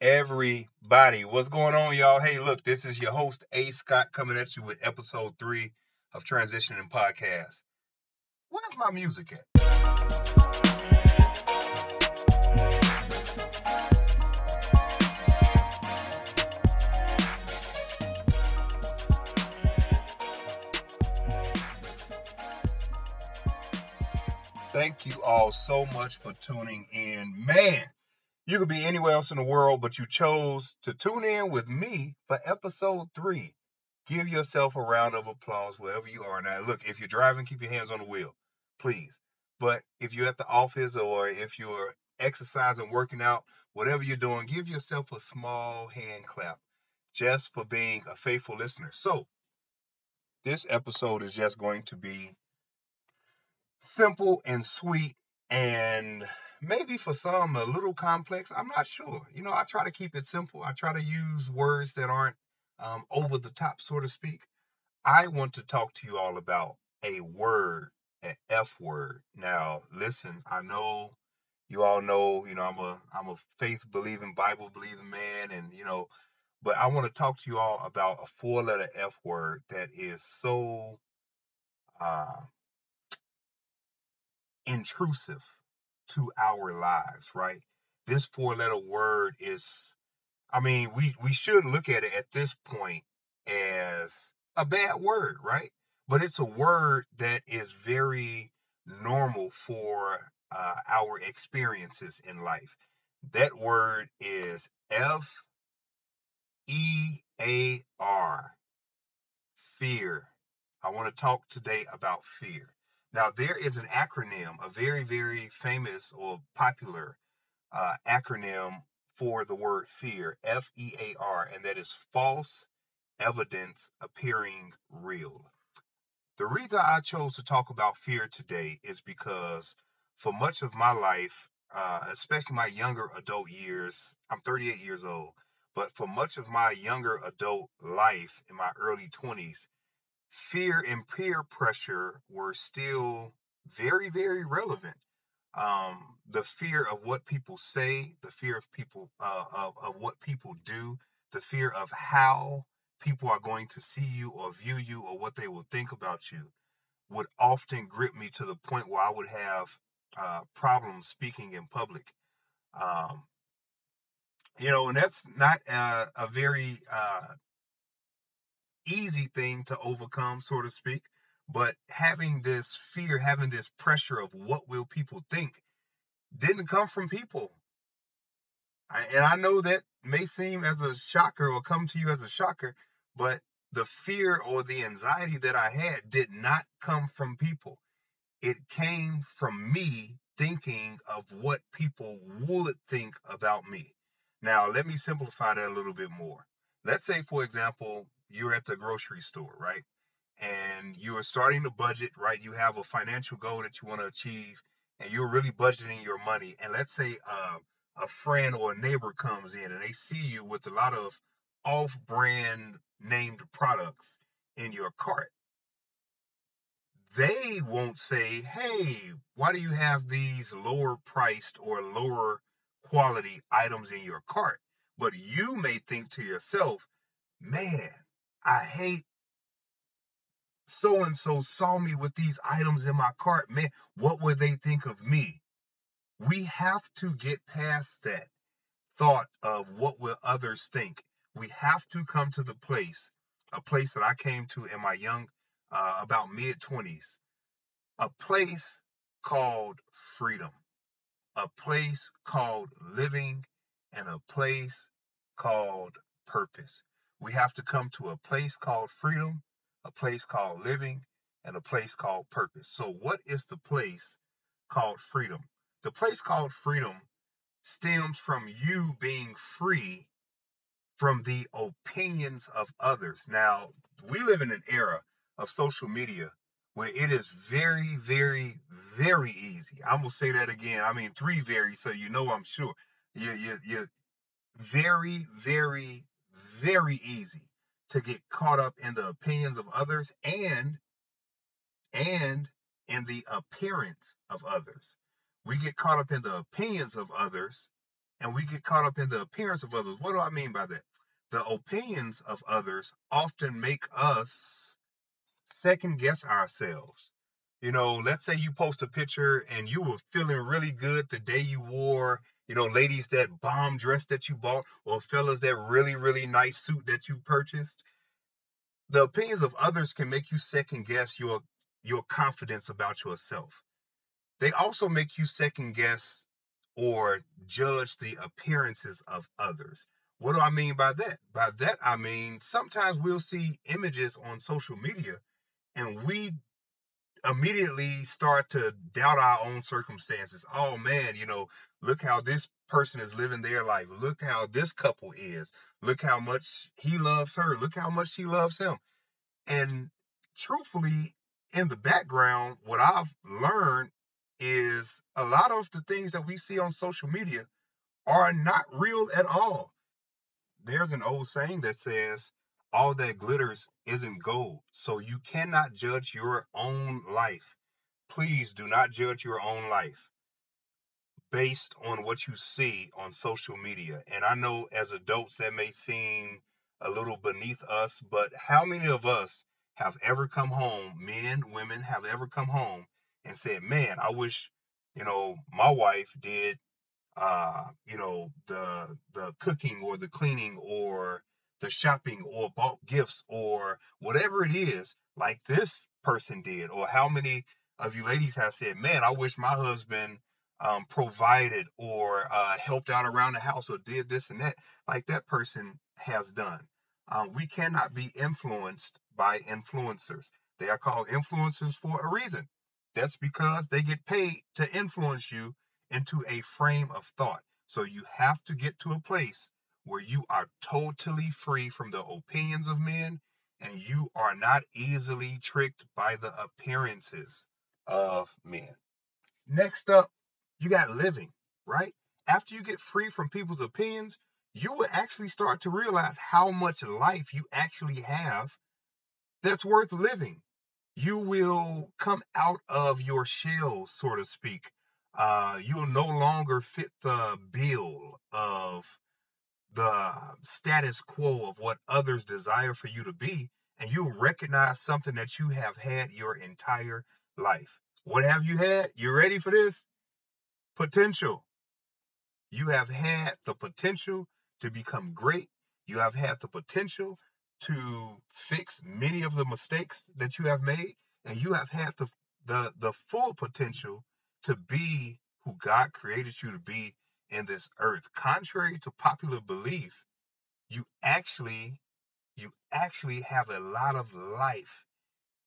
everybody. What's going on, y'all? Hey, look, this is your host, A. Scott, coming at you with episode three of Transitioning Podcast. Where's my music at? Thank you all so much for tuning in. Man, you could be anywhere else in the world, but you chose to tune in with me for episode three. Give yourself a round of applause wherever you are now. Look, if you're driving, keep your hands on the wheel, please. But if you're at the office or if you're exercising, working out, whatever you're doing, give yourself a small hand clap just for being a faithful listener. So, this episode is just going to be simple and sweet and maybe for some a little complex. I'm not sure. You know, I try to keep it simple. I try to use words that aren't um, over the top, so to speak. I want to talk to you all about a word, an F word. Now, listen, I know you all know, you know, I'm a I'm a faith believing, Bible believing man, and you know, but I want to talk to you all about a four letter F word that is so uh, intrusive to our lives, right? This four letter word is, I mean, we, we should look at it at this point as a bad word, right? But it's a word that is very normal for uh, our experiences in life. That word is F E A R, fear. I want to talk today about fear. Now, there is an acronym, a very, very famous or popular uh, acronym for the word fear, F E A R, and that is false evidence appearing real. The reason I chose to talk about fear today is because for much of my life, uh, especially my younger adult years, I'm 38 years old, but for much of my younger adult life in my early 20s, fear and peer pressure were still very, very relevant. Um, the fear of what people say, the fear of people uh, of, of what people do, the fear of how people are going to see you or view you or what they will think about you would often grip me to the point where I would have uh, problems speaking in public. Um, you know, and that's not uh, a very uh, easy thing to overcome, so to speak. But having this fear, having this pressure of what will people think, didn't come from people. I, and I know that may seem as a shocker or come to you as a shocker, but the fear or the anxiety that I had did not come from people. It came from me thinking of what people would think about me. Now, let me simplify that a little bit more. Let's say, for example, you're at the grocery store, right? And you are starting to budget, right? You have a financial goal that you want to achieve, and you're really budgeting your money. And let's say uh, a friend or a neighbor comes in and they see you with a lot of off brand named products in your cart. They won't say, hey, why do you have these lower priced or lower quality items in your cart? But you may think to yourself, man, I hate so and so saw me with these items in my cart. Man, what would they think of me? We have to get past that thought of what will others think. We have to come to the place, a place that I came to in my young, uh, about mid 20s, a place called freedom, a place called living, and a place called purpose. We have to come to a place called freedom, a place called living, and a place called purpose. So, what is the place called freedom? The place called freedom stems from you being free from the opinions of others. Now, we live in an era of social media where it is very, very, very easy. I'm gonna say that again. I mean three very, so you know I'm sure. You you you very, very, very easy to get caught up in the opinions of others and and in the appearance of others. We get caught up in the opinions of others and we get caught up in the appearance of others. What do I mean by that? The opinions of others often make us second guess ourselves. You know, let's say you post a picture and you were feeling really good the day you wore, you know, ladies that bomb dress that you bought, or fellas that really, really nice suit that you purchased. The opinions of others can make you second guess your your confidence about yourself. They also make you second guess or judge the appearances of others. What do I mean by that? By that, I mean sometimes we'll see images on social media and we immediately start to doubt our own circumstances. Oh man, you know, look how this person is living their life. Look how this couple is. Look how much he loves her. Look how much she loves him. And truthfully, in the background, what I've learned is a lot of the things that we see on social media are not real at all. There's an old saying that says, all that glitters isn't gold. So you cannot judge your own life. Please do not judge your own life based on what you see on social media. And I know as adults that may seem a little beneath us, but how many of us have ever come home, men, women have ever come home and said, "Man, I wish, you know, my wife did uh, you know, the the cooking or the cleaning or the shopping or bought gifts or whatever it is, like this person did, or how many of you ladies have said, "Man, I wish my husband um, provided or uh, helped out around the house or did this and that, like that person has done." Um, we cannot be influenced by influencers. They are called influencers for a reason. That's because they get paid to influence you into a frame of thought. So you have to get to a place where you are totally free from the opinions of men and you are not easily tricked by the appearances of men. Next up, you got living, right? After you get free from people's opinions, you will actually start to realize how much life you actually have that's worth living. You will come out of your shell, so to speak. Uh, you'll no longer fit the bill of the status quo of what others desire for you to be, and you'll recognize something that you have had your entire life. What have you had? You ready for this? Potential. You have had the potential to become great. You have had the potential to fix many of the mistakes that you have made, and you have had the the, the full potential to be who God created you to be in this earth. Contrary to popular belief, you actually you actually have a lot of life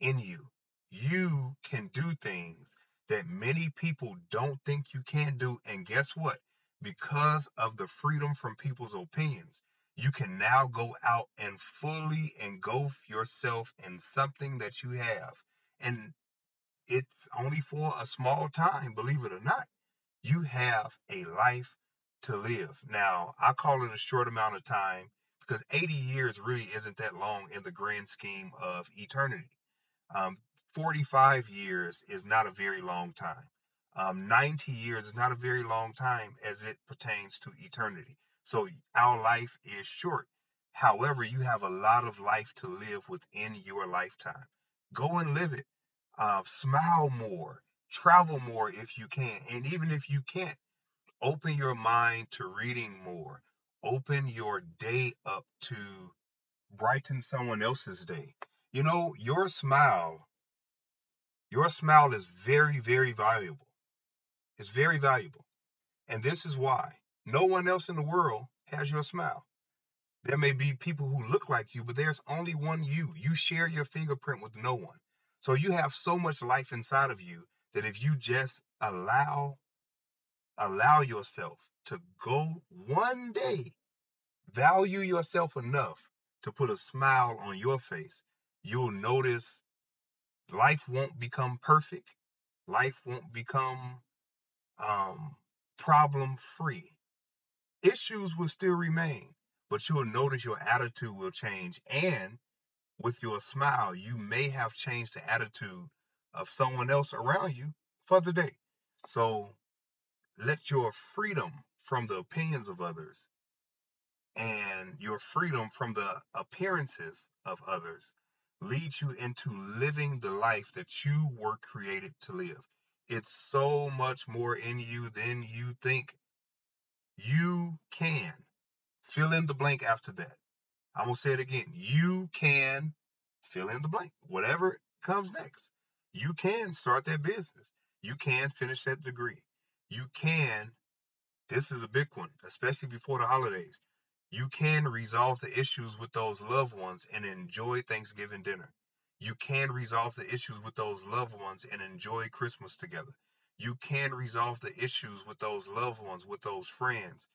in you. You can do things that many people don't think you can do and guess what? Because of the freedom from people's opinions, you can now go out and fully engulf yourself in something that you have. And it's only for a small time, believe it or not. You have a life to live. Now, I call it a short amount of time because 80 years really isn't that long in the grand scheme of eternity. Um, 45 years is not a very long time. Um, 90 years is not a very long time as it pertains to eternity. So our life is short. However, you have a lot of life to live within your lifetime. Go and live it. Uh, smile more, travel more if you can. And even if you can't, open your mind to reading more. Open your day up to brighten someone else's day. You know, your smile, your smile is very, very valuable. It's very valuable. And this is why no one else in the world has your smile. There may be people who look like you, but there's only one you. You share your fingerprint with no one. So you have so much life inside of you that if you just allow allow yourself to go one day, value yourself enough to put a smile on your face, you'll notice life won't become perfect. Life won't become um, problem free. Issues will still remain, but you'll notice your attitude will change. And with your smile, you may have changed the attitude of someone else around you for the day. So let your freedom from the opinions of others and your freedom from the appearances of others leads you into living the life that you were created to live. It's so much more in you than you think you can. Fill in the blank after that. I'm going to say it again. You can fill in the blank. Whatever comes next. You can start that business. You can finish that degree. You can, this is a big one, especially before the holidays. You can resolve the issues with those loved ones and enjoy Thanksgiving dinner. You can resolve the issues with those loved ones and enjoy Christmas together. You can resolve the issues with those loved ones, with those friends,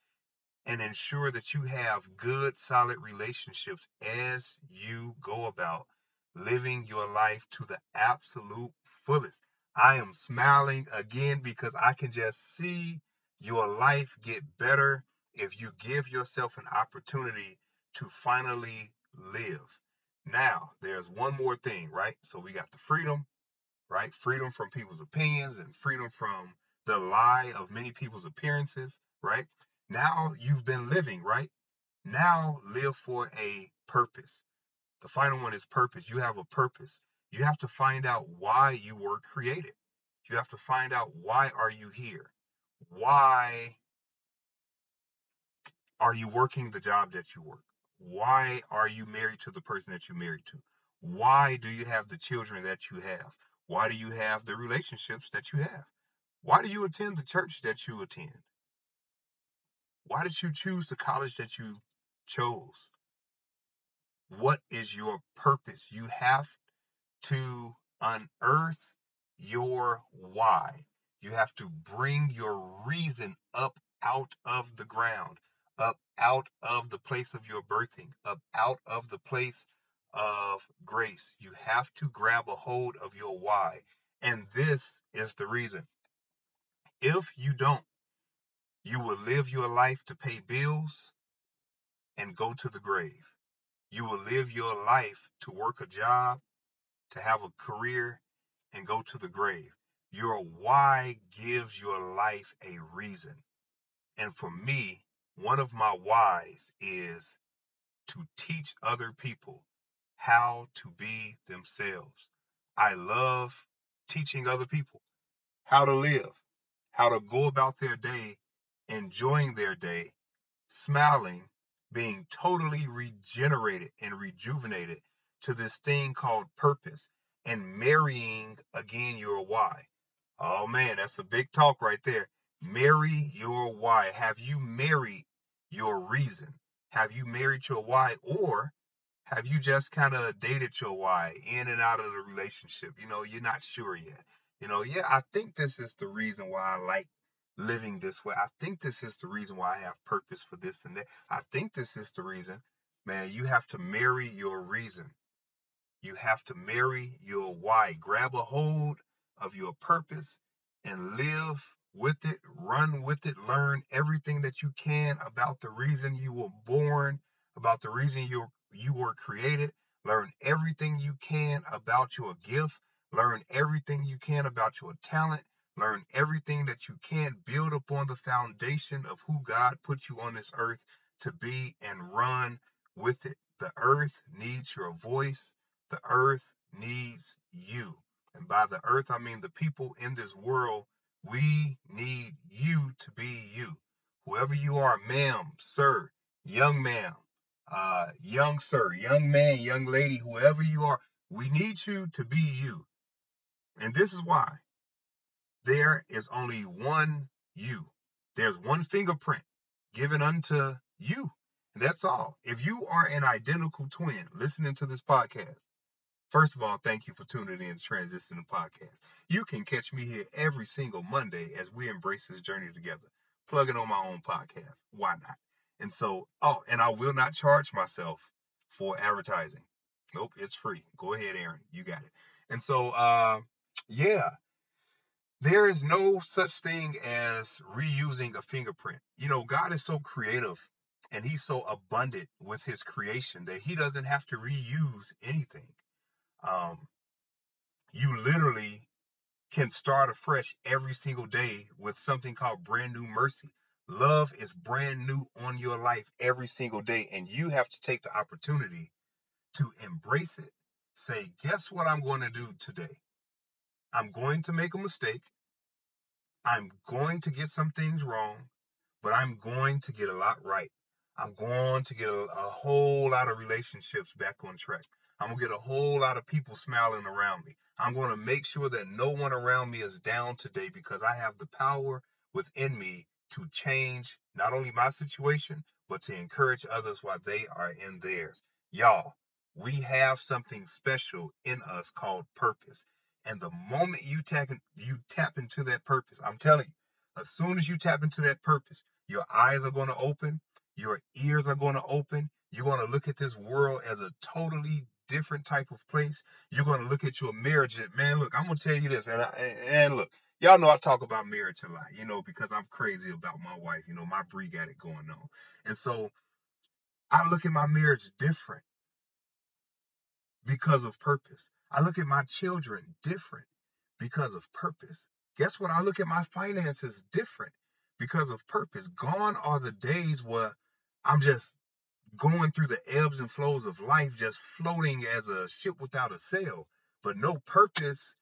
and ensure that you have good, solid relationships as you go about living your life to the absolute fullest. I am smiling again because I can just see your life get better if you give yourself an opportunity to finally live. Now, there's one more thing, right? So we got the freedom, right? Freedom from people's opinions and freedom from the lie of many people's appearances, right? Now you've been living, right? Now live for a purpose. The final one is purpose. You have a purpose. You have to find out why you were created. You have to find out why are you here? Why are you working the job that you work? Why are you married to the person that you're married to? Why do you have the children that you have? Why do you have the relationships that you have? Why do you attend the church that you attend? Why did you choose the college that you chose? What is your purpose? You have to unearth your why. You have to bring your reason up out of the ground up out of the place of your birthing, up out of the place of grace. You have to grab a hold of your why. And this is the reason. If you don't, you will live your life to pay bills and go to the grave. You will live your life to work a job, to have a career, and go to the grave. Your why gives your life a reason. And for me, one of my whys is to teach other people how to be themselves. I love teaching other people how to live, how to go about their day, enjoying their day, smiling, being totally regenerated and rejuvenated to this thing called purpose and marrying again your why. Oh man, that's a big talk right there. Marry your why. Have you married your reason? Have you married your why or have you just kind of dated your why in and out of the relationship? You know, you're not sure yet. You know, yeah, I think this is the reason why I like living this way. I think this is the reason why I have purpose for this and that. I think this is the reason. Man, you have to marry your reason. You have to marry your why. Grab a hold of your purpose and live with it, run with it, learn everything that you can about the reason you were born, about the reason you you were created. Learn everything you can about your gift. Learn everything you can about your talent. Learn everything that you can. Build upon the foundation of who God put you on this earth to be and run with it. The earth needs your voice. The earth needs you. And by the earth, I mean the people in this world we need you to be you. Whoever you are, ma'am, sir, young ma'am, uh, young sir, young man, young lady, whoever you are, we need you to be you. And this is why there is only one you. There's one fingerprint given unto you. And that's all. If you are an identical twin listening to this podcast, First of all, thank you for tuning in to Transition the Podcast. You can catch me here every single Monday as we embrace this journey together, plugging on my own podcast. Why not? And so, oh, and I will not charge myself for advertising. Nope, it's free. Go ahead, Aaron. You got it. And so, uh, yeah, there is no such thing as reusing a fingerprint. You know, God is so creative and he's so abundant with his creation that he doesn't have to reuse anything um, you literally can start afresh every single day with something called brand new mercy. Love is brand new on your life every single day, and you have to take the opportunity to embrace it. Say, guess what I'm going to do today? I'm going to make a mistake. I'm going to get some things wrong, but I'm going to get a lot right. I'm going to get a, a whole lot of relationships back on track. I'm to get a whole lot of people smiling around me. I'm to make sure that no one around me is down today because I have the power within me to change not only my situation, but to encourage others while they are in theirs. Y'all, we have something special in us called purpose. And the moment you tap you tap into that purpose, I'm telling you, as soon as you tap into that purpose, your eyes are going to open, your ears are going to open. You're going to look at this world as a totally different type of place. You're going to look at your marriage. Man, look, I'm going to tell you this, and I, and look, y'all know I talk about marriage a lot, you know, because I'm crazy about my wife. You know, my Bree got it going on, and so I look at my marriage different because of purpose. I look at my children different because of purpose. Guess what? I look at my finances different because of purpose. Gone are the days where I'm just going through the ebbs and flows of life, just floating as a ship without a sail. But no purpose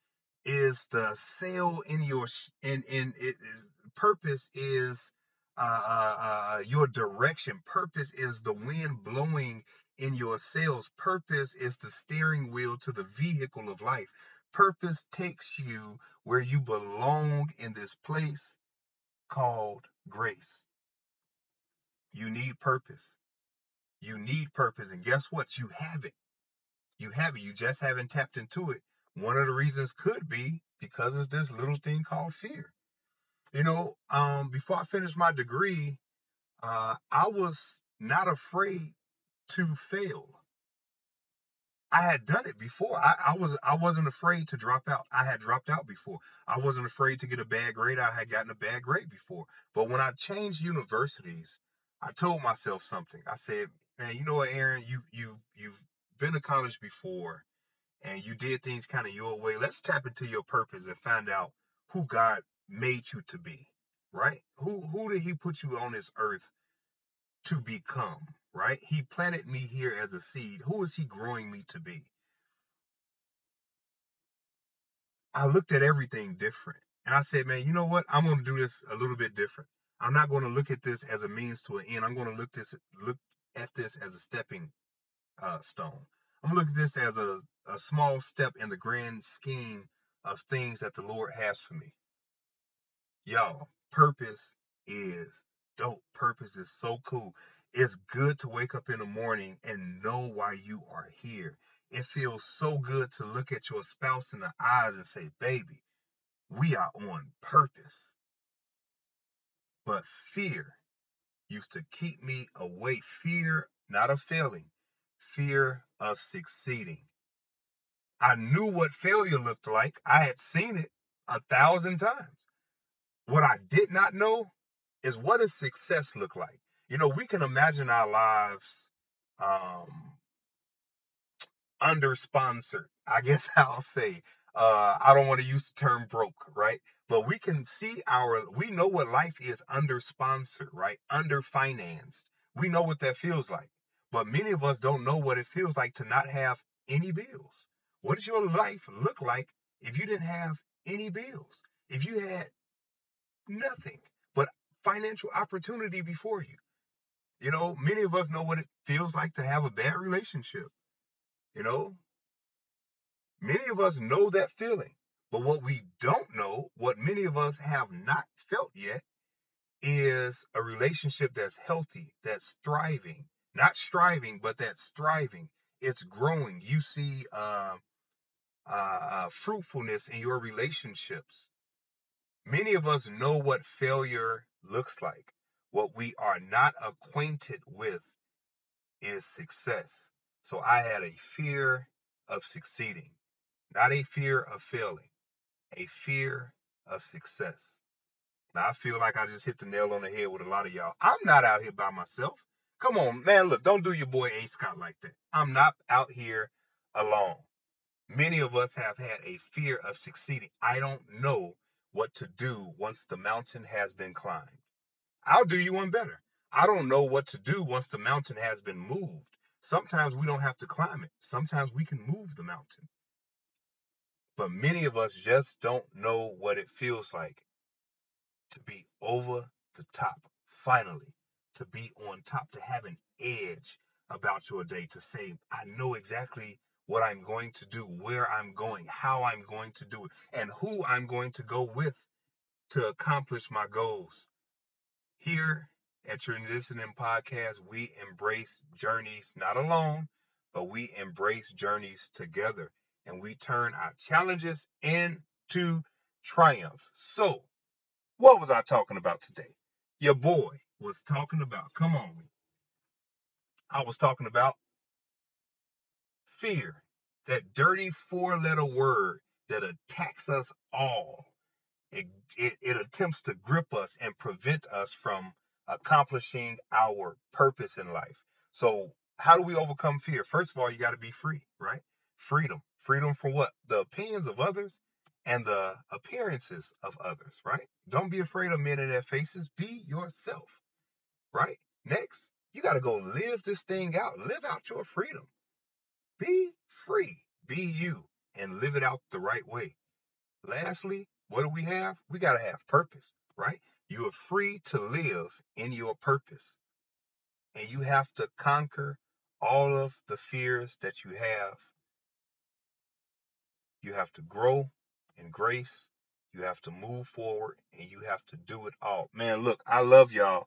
is the sail in your in in it. Purpose is uh, uh, uh, your direction. Purpose is the wind blowing in your sails. Purpose is the steering wheel to the vehicle of life. Purpose takes you where you belong in this place called grace. You need purpose. You need purpose. And guess what? You have it. You have it. You just haven't tapped into it. One of the reasons could be because of this little thing called fear. You know, um, before I finished my degree, uh, I was not afraid to fail. I had done it before. I, I was I wasn't afraid to drop out. I had dropped out before. I wasn't afraid to get a bad grade. I had gotten a bad grade before. But when I changed universities, I told myself something. I said, "Man, you know what, Aaron? You you you've been to college before, and you did things kind of your way. Let's tap into your purpose and find out who God made you to be. Right? Who who did He put you on this earth to become? Right? He planted me here as a seed. Who is He growing me to be? I looked at everything different, and I said, "Man, you know what? I'm going to do this a little bit different." I'm not going to look at this as a means to an end. I'm going to look this look at this as a stepping uh, stone. I'm going to look at this as a, a small step in the grand scheme of things that the Lord has for me. Y'all, purpose is dope. Purpose is so cool. It's good to wake up in the morning and know why you are here. It feels so good to look at your spouse in the eyes and say, baby, we are on purpose. But fear used to keep me away. Fear, not of failing, fear of succeeding. I knew what failure looked like. I had seen it a thousand times. What I did not know is what does success look like? You know, we can imagine our lives um, under sponsored. I guess I'll say. Uh, I don't want to use the term broke, right? But we can see our, we know what life is under sponsored, right? Under financed. We know what that feels like. But many of us don't know what it feels like to not have any bills. What does your life look like if you didn't have any bills? If you had nothing but financial opportunity before you? You know, many of us know what it feels like to have a bad relationship. You know, many of us know that feeling. But what we don't know, what many of us have not felt yet, is a relationship that's healthy, that's thriving, not striving, but that's thriving. It's growing. You see uh, uh, uh, fruitfulness in your relationships. Many of us know what failure looks like. What we are not acquainted with is success. So I had a fear of succeeding, not a fear of failing a fear of success. Now, I feel like I just hit the nail on the head with a lot of y'all. I'm not out here by myself. Come on, man. Look, don't do your boy A. Scott like that. I'm not out here alone. Many of us have had a fear of succeeding. I don't know what to do once the mountain has been climbed. I'll do you one better. I don't know what to do once the mountain has been moved. Sometimes we don't have to climb it. Sometimes we can move the mountain. But many of us just don't know what it feels like to be over the top, finally, to be on top, to have an edge about your day, to say, I know exactly what I'm going to do, where I'm going, how I'm going to do it, and who I'm going to go with to accomplish my goals. Here at Transitioning Podcast, we embrace journeys not alone, but we embrace journeys together and we turn our challenges into triumphs. So, what was I talking about today? Your boy was talking about, come on, I was talking about fear, that dirty four letter word that attacks us all. It, it, it attempts to grip us and prevent us from accomplishing our purpose in life. So, how do we overcome fear? First of all, you got to be free, right? Freedom. Freedom from what? The opinions of others and the appearances of others, right? Don't be afraid of men in their faces. Be yourself, right? Next, you got to go live this thing out. Live out your freedom. Be free. Be you and live it out the right way. Lastly, what do we have? We got to have purpose, right? You are free to live in your purpose. And you have to conquer all of the fears that you have. You have to grow in grace. You have to move forward and you have to do it all. Man, look, I love y'all.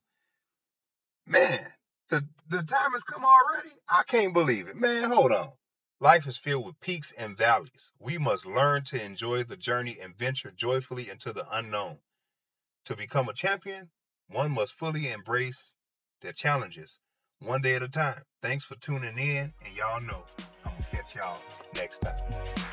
Man, the, the time has come already. I can't believe it. Man, hold on. Life is filled with peaks and valleys. We must learn to enjoy the journey and venture joyfully into the unknown. To become a champion, one must fully embrace their challenges, one day at a time. Thanks for tuning in, and y'all know I'm going to catch y'all next time.